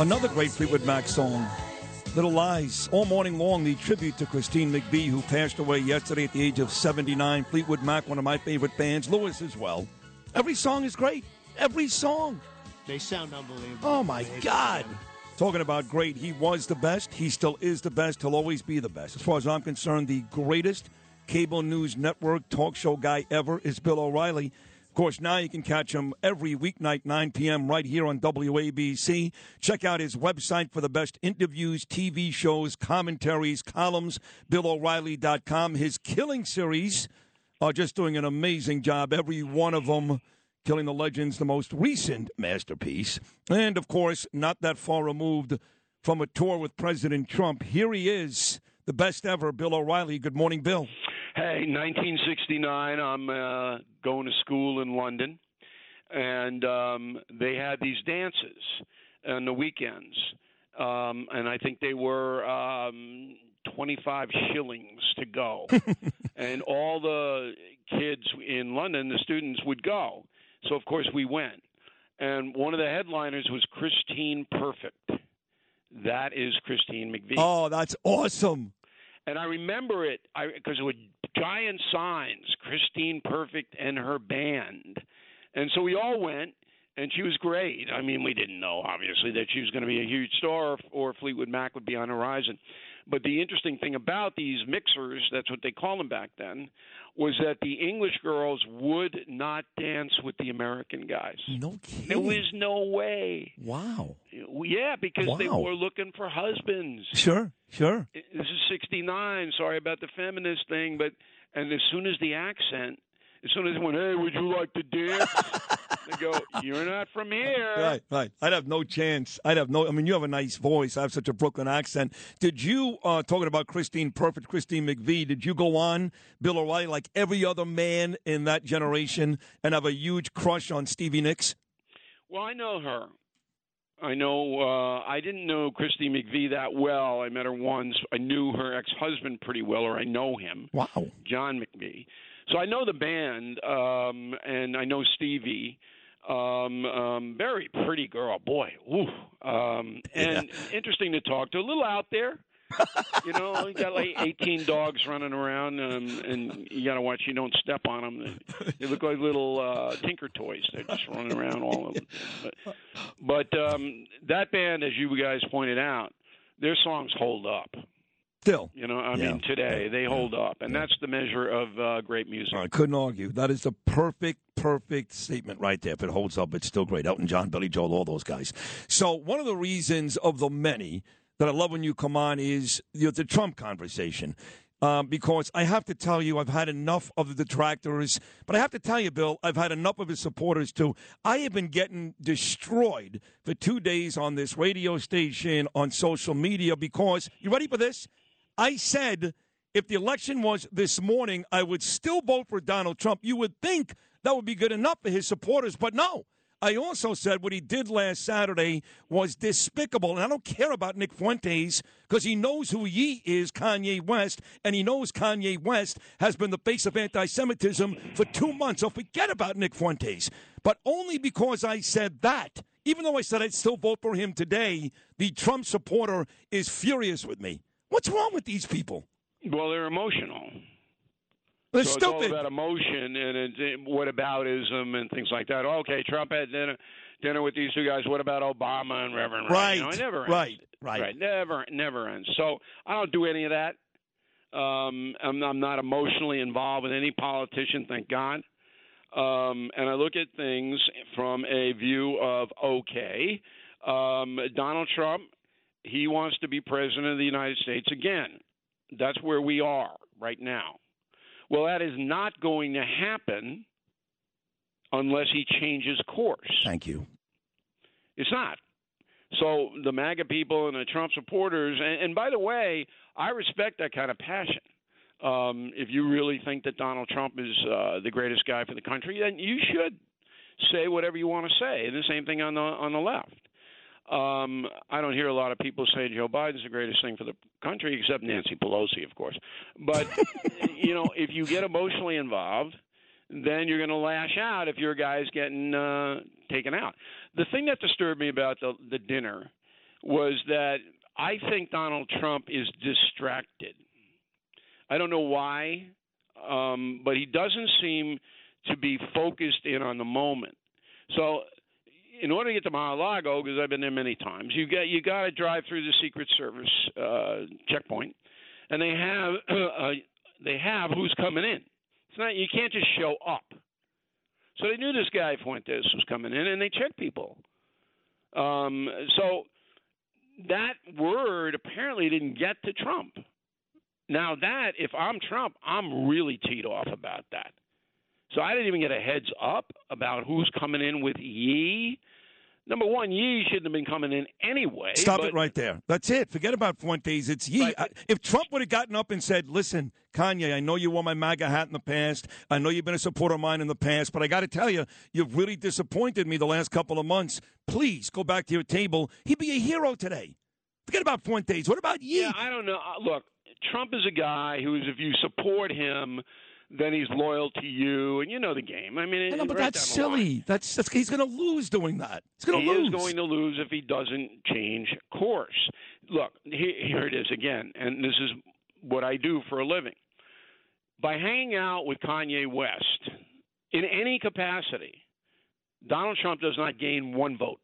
Another great Fleetwood Mac song, Little Lies. All morning long, the tribute to Christine McVie, who passed away yesterday at the age of 79. Fleetwood Mac, one of my favorite bands. Lewis as well. Every song is great. Every song. They sound unbelievable. Oh, my They God. sound- Talking about great, he was the best. He still is the best. He'll always be the best. As far as I'm concerned, the greatest cable news network talk show guy ever is Bill O'Reilly. Of course, now you can catch him every weeknight, 9 p.m., right here on WABC. Check out his website for the best interviews, TV shows, commentaries, columns, BillO'Reilly.com. His Killing series are just doing an amazing job, every one of them. Killing the Legends, the most recent masterpiece. And of course, not that far removed from a tour with President Trump. Here he is, the best ever, Bill O'Reilly. Good morning, Bill. Hey, 1969. I'm uh, going to school in London, and um, they had these dances on the weekends, um, and I think they were um, 25 shillings to go, and all the kids in London, the students, would go. So of course we went, and one of the headliners was Christine Perfect. That is Christine McVie. Oh, that's awesome. And I remember it because it was giant signs, Christine Perfect and her band. And so we all went, and she was great. I mean, we didn't know, obviously, that she was going to be a huge star or Fleetwood Mac would be on the horizon. But the interesting thing about these mixers, that's what they called them back then, was that the English girls would not dance with the American guys. No kidding. There was no way. Wow. Yeah, because they were looking for husbands Sure, sure. this is 69 sorry about the feminist thing but and as soon as the accent as soon as they went hey would you like to dance go you're not from here Right, right. I'd have no chance. I'd have no. I mean, you have a nice voice. I have such a Brooklyn accent. Did you uh, talking about Christine Perfect, Christine McVie? Did you go on Bill O'Reilly like every other man in that generation and have a huge crush on Stevie Nicks? well i know her i know uh i didn't know christy mcvie that well i met her once i knew her ex-husband pretty well or i know him Wow. John McVie. So I know the band, um, and I know Stevie. Um, um, very pretty girl, boy. Ooh. Um, and interesting to talk to. A little out there. you know, you got like 18 dogs running around, um, and you got to watch you don't step on them. They, they look like little uh, Tinker toys. They're just running around all of them. But, but um, that band, as you guys pointed out, their songs hold up. Still, You know, I Yeah. mean, today they hold up, and that's the measure of uh, great music. I couldn't argue. That is the perfect, perfect statement right there. If it holds up, it's still great. Elton John, Billy Joel, all those guys. So one of the reasons of the many that I love when you come on is you know, the Trump conversation. Um, because I have to tell you, I've had enough of the detractors, but I have to tell you, Bill, I've had enough of his supporters too. I have been getting destroyed for two days on this radio station, on social media, because you ready for this? I said if the election was this morning, I would still vote for Donald Trump. You would think that would be good enough for his supporters, but no. I also said what he did last Saturday was despicable. And I don't care about Nick Fuentes because he knows who he is, Kanye West, and he knows Kanye West has been the face of anti Semitism for two months. So forget about Nick Fuentes. But only because I said that, even though I said I'd still vote for him today, the Trump supporter is furious with me. What's wrong with these people? Well, they're emotional. They're so it's all stupid. about emotion and it, it, what aboutism and things like that. Okay, Trump had dinner dinner with these two guys. What about Obama and Reverend? Wright? Right, You know, never ends. right, right. right. Never, never ends. So I don't do any of that. Um, I'm, I'm not emotionally involved with any politician, thank God. Um, and I look at things from a view of okay, um, Donald Trump, he wants to be president of the United States again. That's where we are right now. Well, that is not going to happen unless he changes course. Thank you. It's not. So the MAGA people and the Trump supporters, and, and by the way, I respect that kind of passion. Um, if you really think that Donald Trump is uh, the greatest guy for the country, then you should say whatever you want to say. And the same thing on the on the left. Um, I don't hear a lot of people say Joe Biden's the greatest thing for the country, except Nancy Pelosi, of course. But you know, if you get emotionally involved, then you're going to lash out if your guy's getting uh, taken out. The thing that disturbed me about the, the dinner was that I think Donald Trump is distracted. I don't know why, um, but he doesn't seem to be focused in on the moment. So, in order to get to Mar-a-Lago, because I've been there many times, you get you got to drive through the Secret Service uh, checkpoint, and they have uh, they have who's coming in. It's not you can't just show up. So they knew this guy Fuentes was coming in, and they checked people. Um, so that word apparently didn't get to Trump. Now that if I'm Trump, I'm really teed off about that. So I didn't even get a heads up about who's coming in with Ye. Number one, Ye shouldn't have been coming in anyway. Stop it right there. That's it. Forget about Fuentes. It's Ye. Right. If Trump would have gotten up and said, "Listen, Kanye, I know you wore my MAGA hat in the past. I know you've been a supporter of mine in the past, but I got to tell you, you've really disappointed me the last couple of months. Please go back to your table." He'd be a hero today. Forget about Fuentes. What about Ye? Yeah, I don't know. Uh, Look, Trump is a guy who is, if you support him, then he's loyal to you, and you know the game. I mean, I know, but right that's down the line. silly. That's, that's he's going to lose doing that. He's going he to lose. is going to lose if he doesn't change course. Look, he- here it is again, and this is what I do for a living. By hanging out with Kanye West in any capacity, Donald Trump does not gain one vote.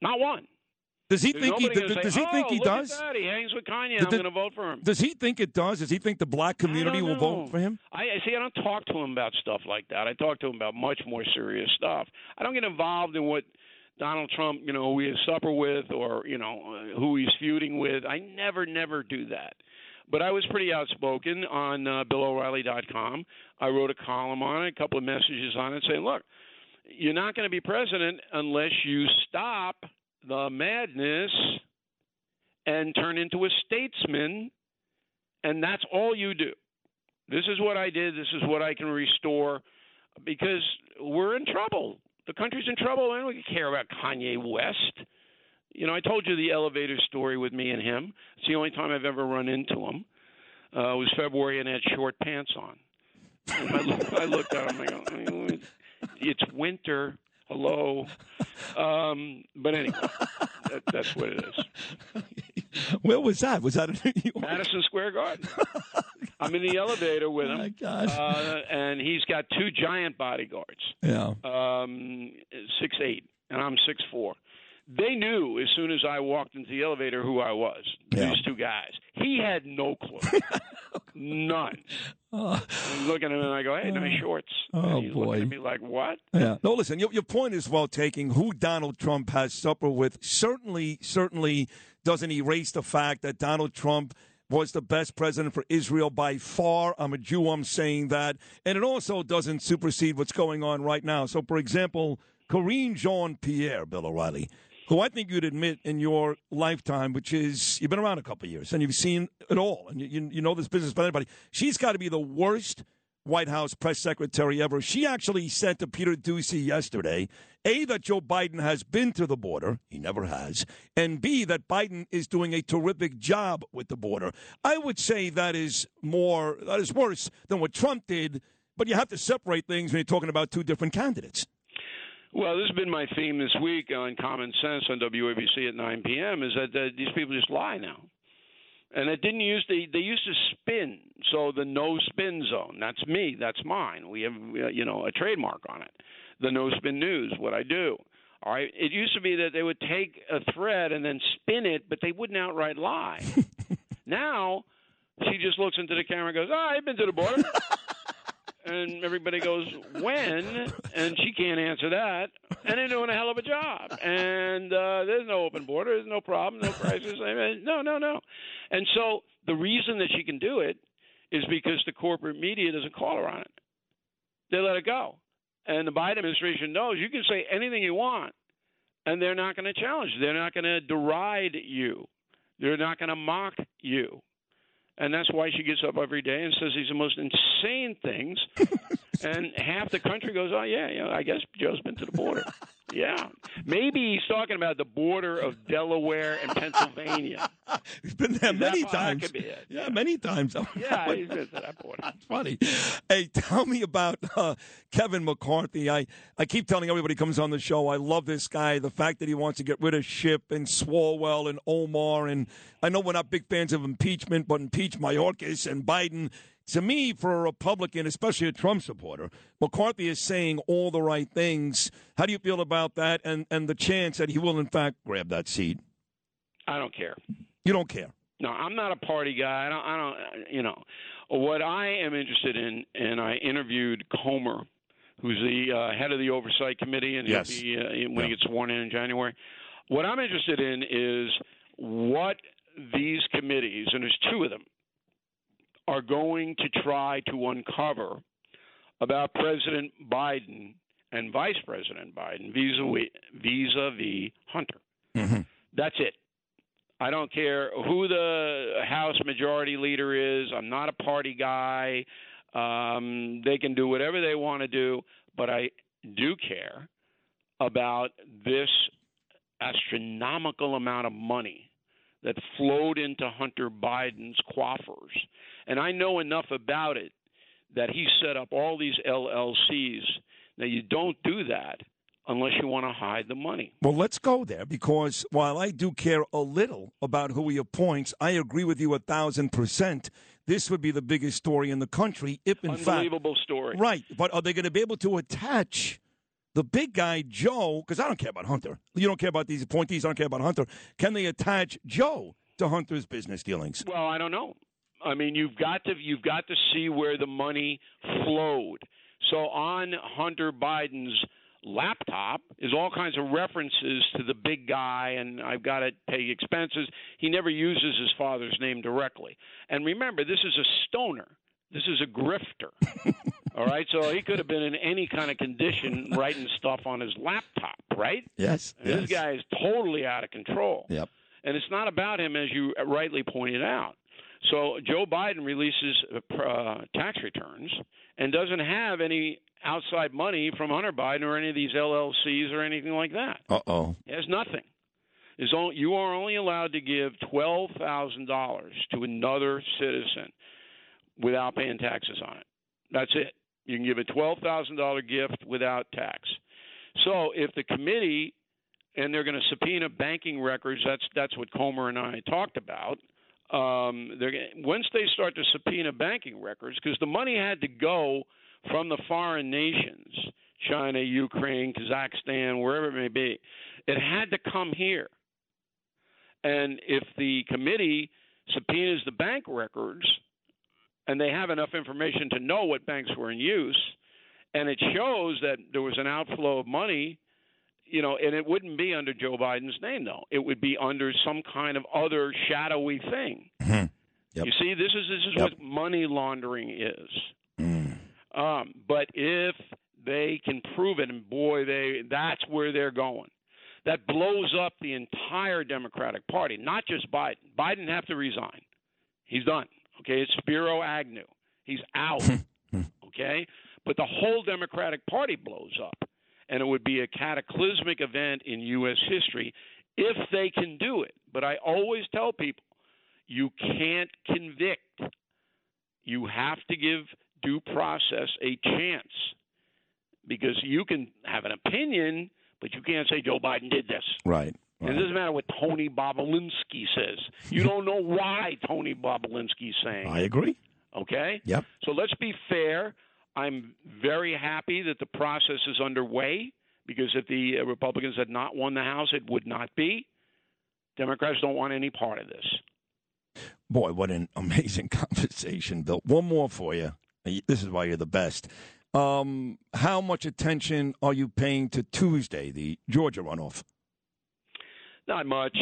Not one. Does he There's think he does, gonna does say, he think "Oh, he at does? that. He hangs with Kanye. Does I'm going to vote for him. Does he think it does? Does he think the black community will vote for him? I I see. I don't talk to him about stuff like that. I talk to him about much more serious stuff. I don't get involved in what Donald Trump, you know, who he has supper with, or you know, uh, who he's feuding with. I never, never do that. But I was pretty outspoken on uh, BillO'Reilly.com. I wrote a column on it, a couple of messages on it, saying, "Look, you're not going to be president unless you stop the madness and turn into a statesman, and that's all you do." This is what I did. This is what I can restore because we're in trouble. The country's in trouble. I don't care about Kanye West. You know, I told you the elevator story with me and him. It's the only time I've ever run into him. Uh, it was February and I had short pants on. I, look, I looked at him. I go, "It's winter. Hello." Um, but anyway, that, that's what it is. Where was that? Was that in New York? Madison Square Garden. I'm in the elevator with Oh, my him, God. uh, and he's got two giant bodyguards, yeah. um, six eight, and I'm six four. They knew as soon as I walked into the elevator who I was. Yeah. These two guys. He had no clue, none. Uh, I'm looking at him and I go, "Hey, nice shorts." Oh, and he's boy. looking at me like, "What?" yeah. No, listen, your, your point is well taken. Who Donald Trump has supper with certainly, certainly doesn't erase the fact that Donald Trump was the best president for Israel by far. I'm a Jew, I'm saying that. And it also doesn't supersede what's going on right now. So, for example, Karine Jean Pierre, Bill O'Reilly, who I think you'd admit in your lifetime, which is you've been around a couple years and you've seen it all, and you, you, know this business better anybody. She's got to be the worst White House press secretary ever. She actually said to Peter Doocy yesterday, A, that Joe Biden has been to the border. He never has. And B, that Biden is doing a terrific job with the border. I would say that is more, that is worse than what Trump did, but you have to separate things when you're talking about two different candidates. Well, this has been my theme this week on Common Sense on WABC at 9 p.m. Is that uh, these people just lie now, and it didn't use to, they used to spin. So the no spin zone. That's me. That's mine. We have you know a trademark on it. The no spin news. What I do. All right. It used to be that they would take a thread and then spin it, but they wouldn't outright lie. now she just looks into the camera and goes, "Oh, I've been to the border." and everybody goes, "When?" And she can't answer that, and they're doing a hell of a job. And uh, there's no open border, there's no problem, no crisis. I mean, no, no, no. And so the reason that she can do it is because the corporate media doesn't call her on it. They let it go, and the Biden administration knows you can say anything you want, and they're not going to challenge. They're not going to deride you. They're not going to mock you. And that's why she gets up every day and says these are the most insane things. and half the country goes, "Oh yeah, yeah, I guess Joe's been to the border." yeah, maybe he's talking about the border of Delaware and Pennsylvania. He's been there many times. it. Yeah, many times. Yeah, he's been to that point. That's funny. Hey, tell me about uh, Kevin McCarthy. I, I keep telling everybody who comes on the show, I love this guy. The fact that he wants to get rid of Schiff and Swalwell and Omar. And I know we're not big fans of impeachment, but impeach Mayorkas and Biden. To me, for a Republican, especially a Trump supporter, McCarthy is saying all the right things. How do you feel about that and, and the chance that he will, in fact, grab that seat? I don't care. You don't care. No, I'm not a party guy. I don't. I don't. You know, what I am interested in, and I interviewed Comer, who's the uh, head of the oversight committee, and Yes. he'll be uh, when Yeah. he gets sworn in in January. What I'm interested in is what these committees, and there's two of them, are going to try to uncover about President Biden and Vice President Biden vis-a-vis, vis-a-vis Hunter. Mm-hmm. That's it. I don't care who the House Majority Leader is. I'm not a party guy. Um, they can do whatever they want to do, but I do care about this astronomical amount of money that flowed into Hunter Biden's coffers. And I know enough about it that he set up all these LLCs. Now, you don't do that unless you want to hide the money. Well, let's go there because while I do care a little about who he appoints, I agree with you a thousand percent. This would be the biggest story in the country if, in fact, Unbelievable story. right. But are they going to be able to attach the big guy Joe? Because I don't care about Hunter. You don't care about these appointees. I don't care about Hunter. Can they attach Joe to Hunter's business dealings? Well, I don't know. I mean, you've got to you've got to see where the money flowed. So on Hunter Biden's laptop is all kinds of references to the big guy and I've got to pay expenses. He never uses his father's name directly. And remember, this is a stoner. This is a grifter. all right, so he could have been in any kind of condition writing stuff on his laptop, right? Yes. And This guy is totally out of control. Yep. And it's not about him, as you rightly pointed out. So Joe Biden releases uh, tax returns and doesn't have any outside money from Hunter Biden or any of these LLCs or anything like that. Uh oh. He has nothing. Is only, you are only allowed to give twelve thousand dollars to another citizen without paying taxes on it. That's it. You can give a twelve thousand dollar gift without tax. So if the committee and they're going to subpoena banking records, that's that's what Comer and I talked about. Um, they're once they start to subpoena banking records, because the money had to go from the foreign nations, China, Ukraine, Kazakhstan, wherever it may be, it had to come here. And if the committee subpoenas the bank records, and they have enough information to know what banks were in use, and it shows that there was an outflow of money, you know, and it wouldn't be under Joe Biden's name though. It would be under some kind of other shadowy thing. Mhm. Yep. You see, this is this is Yep. what money laundering is. Mm. Um, but if they can prove it, and boy, they that's where they're going. That blows up the entire Democratic Party, not just Biden. Biden have to resign. He's done. Okay, it's Spiro Agnew. He's out. okay, but the whole Democratic Party blows up, and it would be a cataclysmic event in U.S. history if they can do it. But I always tell people, you can't convict. You have to give due process a chance because you can have an opinion, but you can't say Joe Biden did this. Right. And it doesn't matter what Tony Bobulinski says. You don't know why Tony Bobulinski's saying. I agree. Okay? Yep. So let's be fair. I'm very happy that the process is underway because if the uh, Republicans had not won the House, it would not be. Democrats don't want any part of this. Boy, what an amazing conversation, Bill. One more for you. This is why you're the best. Um, how much attention are you paying to Tuesday, the Georgia runoff? Not much.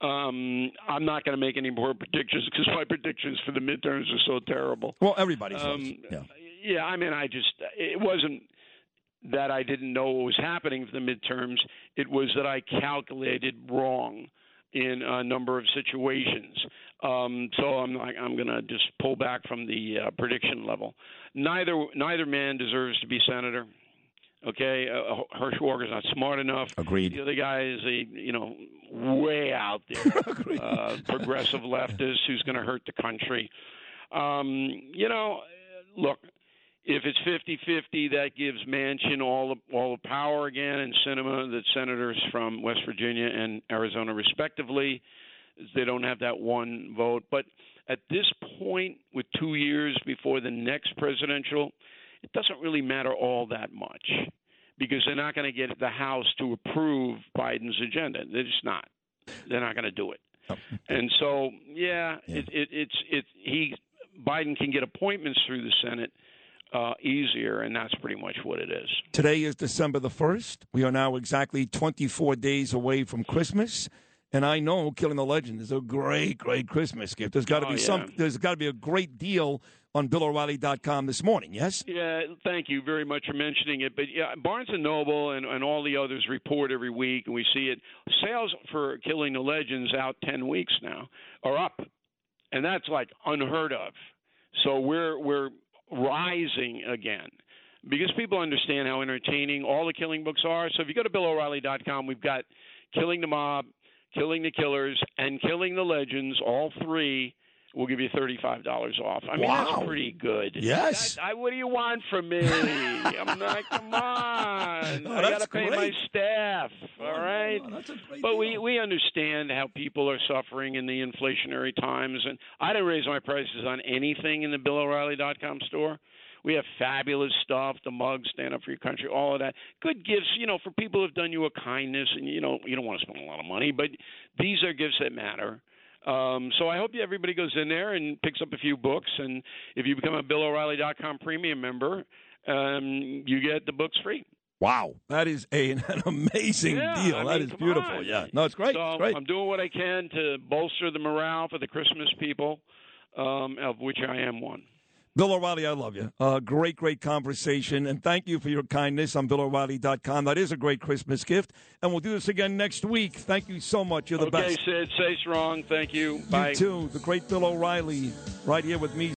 Um, I'm not going to make any more predictions because my predictions for the midterms are so terrible. Well, everybody's. Um, yeah. yeah, I mean, I just it wasn't that I didn't know what was happening for the midterms. It was that I calculated wrong in a number of situations. Um, so I'm like, I'm going to just pull back from the uh, prediction level. Neither neither man deserves to be senator. Okay, uh, Herschberger's not smart enough. Agreed. The other guy is a you know way out there, uh, progressive leftist who's going to hurt the country. Um, you know, look, if it's 50-50, that gives Manchin all the, all the power again, and Sinema, the senators from West Virginia and Arizona, respectively. They don't have that one vote, but at this point, with two years before the next presidential, it doesn't really matter all that much because they're not going to get the House to approve Biden's agenda. They're just not. They're not going to do it. Oh. And so, yeah, yeah. It, it, it's it. He Biden can get appointments through the Senate uh, easier, and that's pretty much what it is. Today is December the first. We are now exactly 24 days away from Christmas. And I know Killing the Legend is a great, great Christmas gift. There's got to oh, be yeah. some. There's got to be a great deal on BillO'Reilly.com this morning. Yes. Yeah. Thank you very much for mentioning it. But yeah, Barnes and Noble and, and all the others report every week, and we see it. Sales for Killing the Legends out ten weeks now are up, and that's like unheard of. So we're we're rising again because people understand how entertaining all the killing books are. So if you go to BillO'Reilly.com, we've got Killing the Mob Killing the Killers, and Killing the Legends, all three will give you thirty-five dollars off. I mean, wow. that's pretty good. Yes. That, I, what do you want from me? I'm like, come oh, on. Oh, I got to pay my staff. Oh, all right. Oh, that's a great but deal. we we understand how people are suffering in the inflationary times, and I didn't raise my prices on anything in the BillO'Reilly.com store. We have fabulous stuff, the mugs, stand up for your country, all of that. Good gifts, you know, for people who've done you a kindness, and you know you don't want to spend a lot of money, but these are gifts that matter. Um, so I hope everybody goes in there and picks up a few books, and if you become a BillO'Reilly.com premium member, um, you get the books free. Wow, that is a, an amazing yeah, deal. I mean, that is beautiful. On. Yeah, no, it's great. So it's great. I'm doing what I can to bolster the morale for the Christmas people, um, of which I am one. Bill O'Reilly, I love you. Uh, great, great conversation. And thank you for your kindness on BillO'Reilly.com. That is a great Christmas gift. And we'll do this again next week. Thank you so much. You're the okay, best. Okay, Sid. Stay strong. Thank you. Bye. You too. The great Bill O'Reilly right here with me.